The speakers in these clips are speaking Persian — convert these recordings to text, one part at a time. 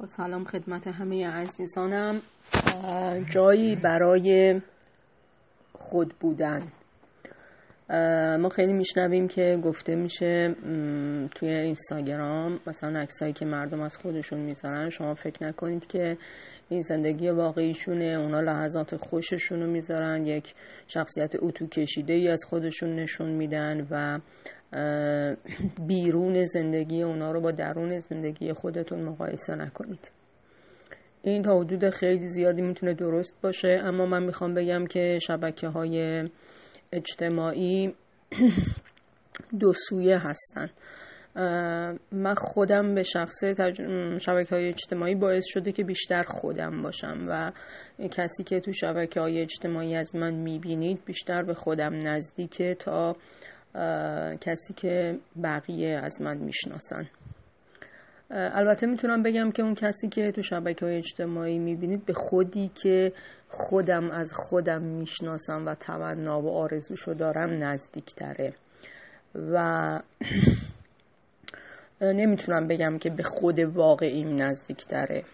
با سلام خدمت همه عزیزانم. جایی برای خود بودن. ما خیلی میشنویم که گفته میشه توی اینستاگرام مثلا عکسایی که مردم از خودشون می‌ذارن شما فکر نکنید که این زندگی واقعیشونه اونا لحظات خوششون رو می‌ذارن. یک شخصیت اتو کشیده ای از خودشون نشون میدن و بیرون زندگی اونا رو با درون زندگی خودتون مقایسه نکنید. این تا حدود خیلی زیادی می‌تونه درست باشه اما من می‌خوام بگم که شبکه های اجتماعی دو سویه هستن. من خودم به شخص تج... شبکه های اجتماعی باعث شده که بیشتر خودم باشم و کسی که تو شبکه های اجتماعی از من می‌بینید بیشتر به خودم نزدیکه تا کسی که بقیه از من می‌شناسن. البته می‌تونم بگم که اون کسی که تو شبکه های اجتماعی می‌بینید به خودی که خودم از خودم می‌شناسم و تمنا و آرزوشو دارم نزدیکتره. و نمی‌تونم بگم که به خود واقعیم نزدیکتره.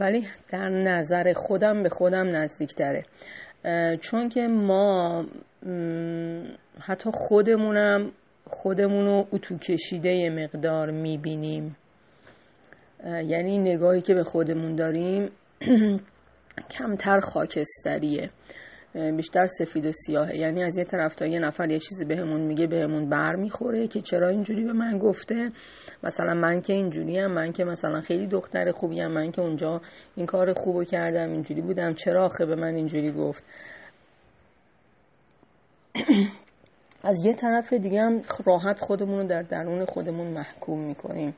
ولی در نظر خودم به خودم نزدیکتره. چون که ما حتی خودمونم خودمون رو اتو کشیده مقدار می‌بینیم. یعنی نگاهی که به خودمون داریم کمتر خاکستریه. بیشتر سفید و سیاهه. یعنی از یه طرف تا یه نفر یه چیزی بهمون میگه بهمون بر می‌خوره که چرا اینجوری به من گفته؟ مثلا من که اینجوری هم من که مثلا خیلی دختر خوبی هم من که اونجا این کار خوبو کردم اینجوری بودم. چرا آخه به من اینجوری گفت؟ از یه طرف دیگه هم راحت خودمون رو در درون خودمون محکوم می‌کنیم.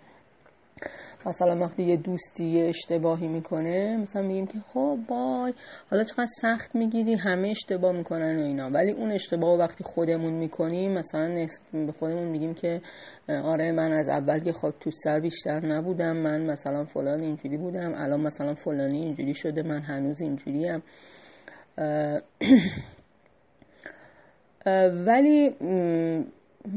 مثلا وقتی یه دوستی یه اشتباهی می‌کنه مثلا میگیم که خب بای حالا چقدر سخت می‌گیری همه اشتباه می‌کنن و اینا. ولی اون اشتباه وقتی خودمون می‌کنیم مثلا به خودمون میگیم که آره من از اول که خاک تو سر بیشتر نبودم من مثلا فلان اینجوری بودم الان مثلا فلانی اینجوری شده من هنوز اینجوریم. ولی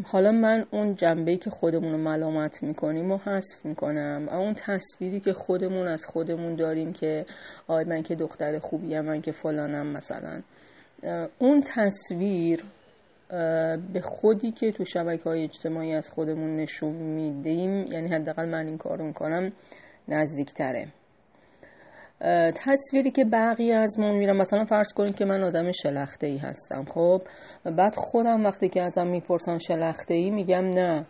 حالا من اون جنبه که خودمون رو ملامت می‌کنیم و حذف می‌کنم اون تصویری که خودمون از خودمون داریم که آی من که دختر خوبیم من که فلانم مثلا. اون تصویر به خودی که تو شبکه های اجتماعی از خودمون نشون میدیم یعنی حداقل من این کارو می‌کنم نزدیکتره. تصویری که بقیه از ما میرم مثلا فرض کنید که من آدم شلخته ای هستم خب؟ بعد خودم وقتی که ازم می‌پرسن شلخته ای میگم نه.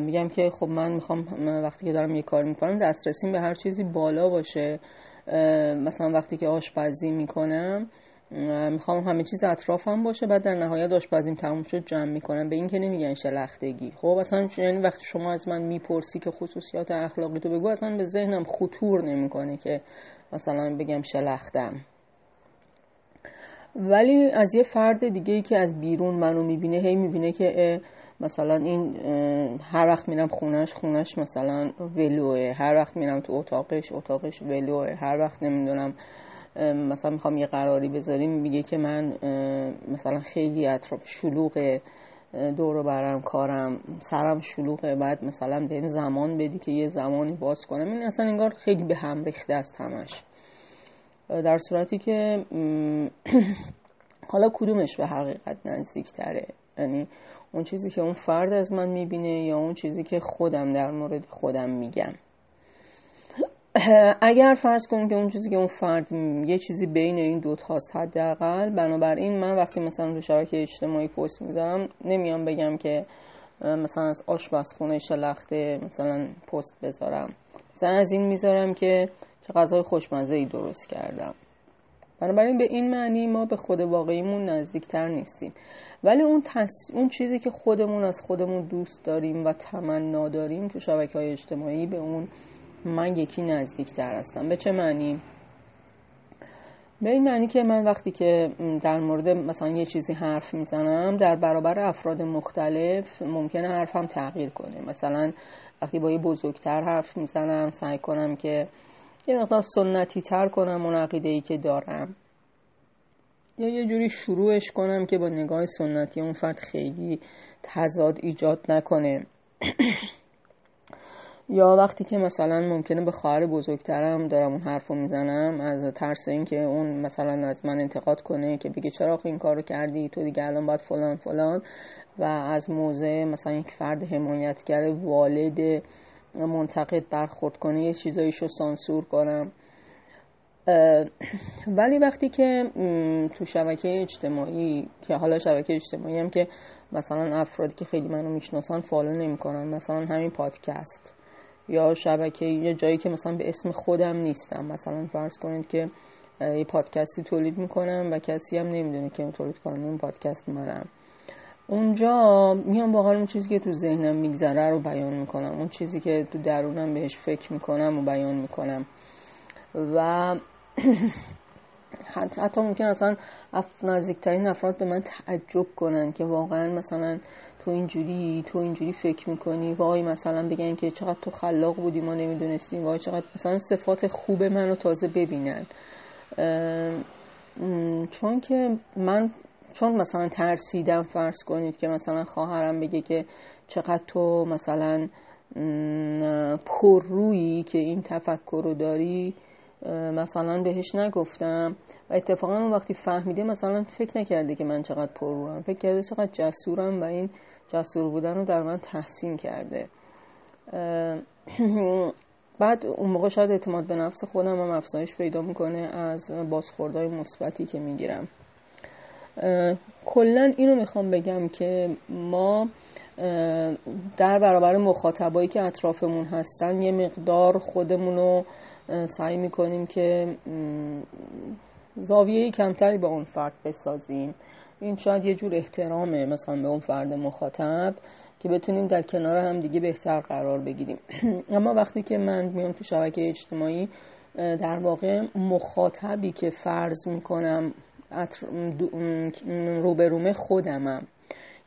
میگم که خب من می‌خوام وقتی که دارم یه کار می‌کنم دسترسیم به هر چیزی بالا باشه. مثلا وقتی که آشپزی می‌کنم می‌خوام همه چیز اطرافم باشه بعد در نهایت آشپزیم تموم شد جمع می‌کنم. به این که نمیگن شلختگی. خب؟ اصلا یعنی وقتی شما از من می‌پرسی که خصوصیات اخلاقی تو بگو اصلا به ذهنم خطور نمی‌کنه که مثلا بگم شلختم. ولی از یه فرد دیگه ای که از بیرون منو می‌بینه هی می‌بینه که مثلا این هر وقت میرم خونش خونش مثلا ولوه. هر وقت میرم تو اتاقش اتاقش ولوه. هر وقت نمی‌دونم مثلا می‌خوام یه قراری بذاریم میگه که من مثلا خیلی اطراف شلوغ دور برم کارم سرم شلوغه بعد مثلا بهم زمان بدی که یه زمانی باز کنم. این اصلا انگار خیلی به هم ریخته است همش در صورتی که حالا کدومش به حقیقت نزدیک تره یعنی اون چیزی که اون فرد از من می‌بینه یا اون چیزی که خودم در مورد خودم میگم؟ اگر فرض کنیم که اون چیزی که اون فرد یه چیزی بین این دو تاست حداقل بنابراین من وقتی مثلا تو شبکه اجتماعی پست می‌ذارم نمیام بگم که مثلا از آشپزخونه شلخته مثلا پست بذارم. مثلا از این می‌ذارم که چه غذای خوشمزه ای درست کردم. بنابراین به این معنی ما به خود واقعیمون نزدیکتر نیستیم. ولی اون, تص... اون چیزی که خودمون از خودمون دوست داریم و تمنا داریم تو شبکه های اجتماعی به اون من یکی نزدیکتر هستم. به چه معنی؟ به این معنی که من وقتی که در مورد مثلا یه چیزی حرف می‌زنم در برابر افراد مختلف ممکنه حرفم تغییر کنه. مثلا وقتی با یه بزرگتر حرف می‌زنم سعی کنم که یه مقدار سنتی تر کنم اون عقیده ای که دارم. یا یه جوری شروعش کنم که با نگاه سنتی اون فرد خیلی تضاد ایجاد نکنه. یا وقتی که مثلا ممکنه به خواهر بزرگترم دارم اون حرف رو می‌زنم از ترس اینکه اون مثلا از من انتقاد کنه که بگه چرا این کارو کردی تو دیگه الان باید فلان فلان. و از موضع مثلا یک فرد حمایتگر والد منتقد برخورد کنه یه چیزایشو سانسور کنم. ولی وقتی که تو شبکه اجتماعی که حالا شبکه اجتماعی هم که مثلا افرادی که خیلی منو می‌شناسن فالو نمی‌کنن. مثلا همین پادکست. یا شبکه یه جایی که مثلا به اسم خودم نیستم. مثلا فرض کنید که یه پادکستی تولید می‌کنم و کسی هم نمی‌دونه که اون تولید کنم اون پادکست منم. اونجا میام واقعا اون چیزی که تو ذهنم میگذره رو بیان می‌کنم. اون چیزی که تو درونم بهش فکر می‌کنم و بیان می‌کنم. و حتی ممکن اصلا نزدیکترین افراد به من تعجب کنن که واقعا مثلا تو اینجوری تو اینجوری فکر می‌کنی؟ وای مثلا بگن که چقدر تو خلاق بودی ما نمی‌دونستیم. وای چقدر مثلا صفات خوب منو تازه ببینن. چون که من چون مثلا ترسیدم فرض کنید که مثلا خواهرم بگه که چقدر تو مثلا پررویی که این تفکر رو داری. مثلا بهش نگفتم و اتفاقا اون وقتی فهمیده مثلا فکر نکرده که من چقدر پرروم فکر کرده چقدر جسورم و این جسور بودن رو در من تحسین کرده. بعد اون موقع شاید اعتماد به نفس خودم هم افزایش پیدا می‌کنه از بازخوردهای مثبتی که می‌گیرم. کلا اینو می‌خوام بگم که ما در برابر مخاطبایی که اطرافمون هستن یه مقدار خودمون رو سعی می‌کنیم که زاویه کمتری به اون فرد بسازیم. این شاید یه جور احترامه مثلا به اون فرد مخاطب که بتونیم در کنار هم دیگه بهتر قرار بگیریم. اما وقتی که من میام تو شبکه اجتماعی در واقع مخاطبی که فرض می‌کنم روبرومه خودمم.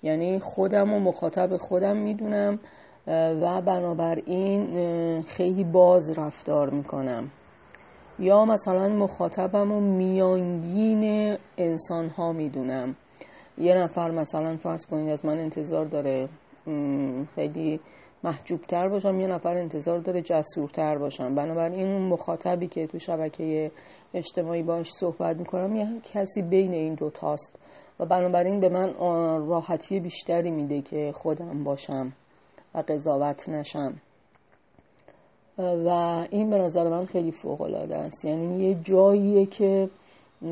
یعنی خودم و مخاطب خودم می‌دونم و بنابراین خیلی باز رفتار می‌کنم. یا مثلا مخاطبم و میانگین انسان ها می‌دونم. یه نفر مثلا فرض کنید از من انتظار داره خیلی محجوبتر باشم یه نفر انتظار داره جسورتر باشم. بنابراین اون مخاطبی که تو شبکه اجتماعی باش صحبت می‌کنم یه کسی بین این دو تاست. و بنابراین به من راحتی بیشتری میده که خودم باشم. و قضاوت نشم. و این به نظر من خیلی فوق العاده است. یعنی یه جاییه که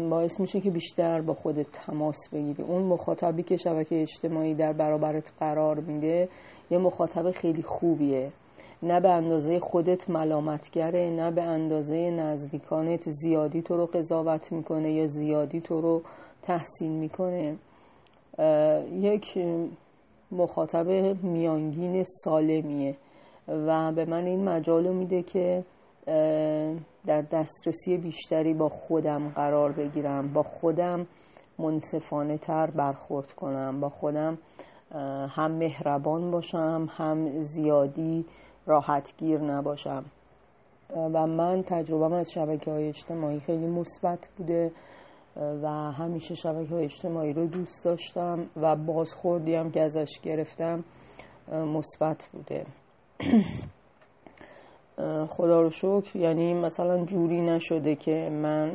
باعث میشه که بیشتر با خودت تماس بگیری. اون مخاطبی که شبکه اجتماعی در برابرت قرار میده یه مخاطب خیلی خوبیه. نه به اندازه خودت ملامتگره نه به اندازه نزدیکانت زیادی تو رو قضاوت می‌کنه یا زیادی تو رو تحسین می‌کنه. یک مخاطب میانگین سالمیه و به من این مجال میده که در دسترسی بیشتری با خودم قرار بگیرم با خودم منصفانه تر برخورد کنم با خودم هم مهربان باشم هم زیادی راحتگیر نباشم. و من تجربه از شبکه های اجتماعی خیلی مثبت بوده. و همیشه شبکه اجتماعی رو دوست داشتم و بازخوردی هم که ازش گرفتم مثبت بوده. خدا رو شکر. یعنی مثلا جوری نشده که من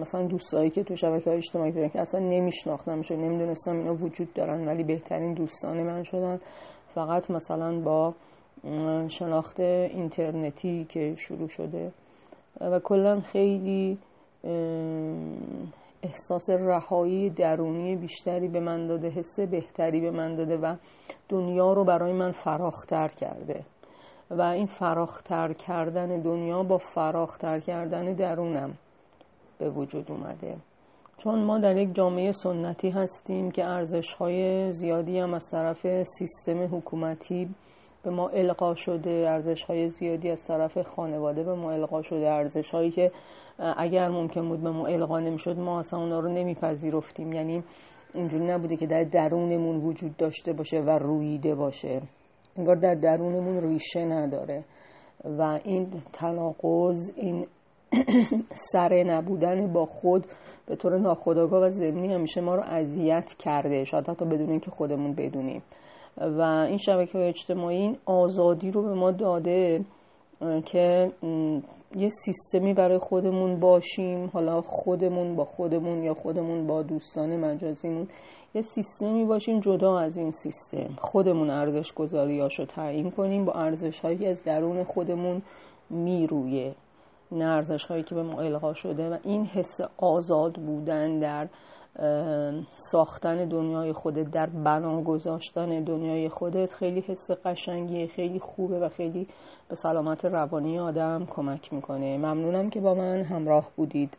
مثلا دوستایی که تو شبکه های اجتماعی بودن که اصلا نمیشناختمشون نمی‌دونستم اینا وجود دارن ولی بهترین دوستان من شدن. فقط مثلا با شناخت اینترنتی که شروع شده. و کلا خیلی احساس رهایی درونی بیشتری به من داده حس بهتری به من داده و دنیا رو برای من فراختر کرده. و این فراختر کردن دنیا با فراختر کردن درونم به وجود اومده. چون ما در یک جامعه سنتی هستیم که ارزش های زیادی هم از طرف سیستم حکومتی به ما القا شده ارزش های زیادی از طرف خانواده به ما القا شده ارزش هایی که اگر ممکن بود به ما القا نمی‌شد ما اصلا اونا رو نمیپذیرفتیم. یعنی اینجوری نبوده که در درونمون وجود داشته باشه و رویده باشه. انگار در درونمون ریشه نداره. و این تناقض این سر نبودن با خود به طور ناخودآگاه و ضمنی همیشه ما رو اذیت کرده. شاید حتی بدون اینکه خودمون بدونیم. و این شبکه اجتماعی این آزادی رو به ما داده که یه سیستمی برای خودمون باشیم حالا خودمون با خودمون یا خودمون با دوستان مجازیمون یه سیستمی باشیم جدا از این سیستم. خودمون ارزش گذاریاشو تعیین کنیم با ارزش هایی از درون خودمون میرویه نه ارزش هایی که به ما القا شده و این حس آزاد بودن در ساختن دنیای خودت در بنا گذاشتن دنیای خودت خیلی حس قشنگیه خیلی خوبه و خیلی به سلامت روانی آدم کمک می‌کنه. ممنونم که با من همراه بودید.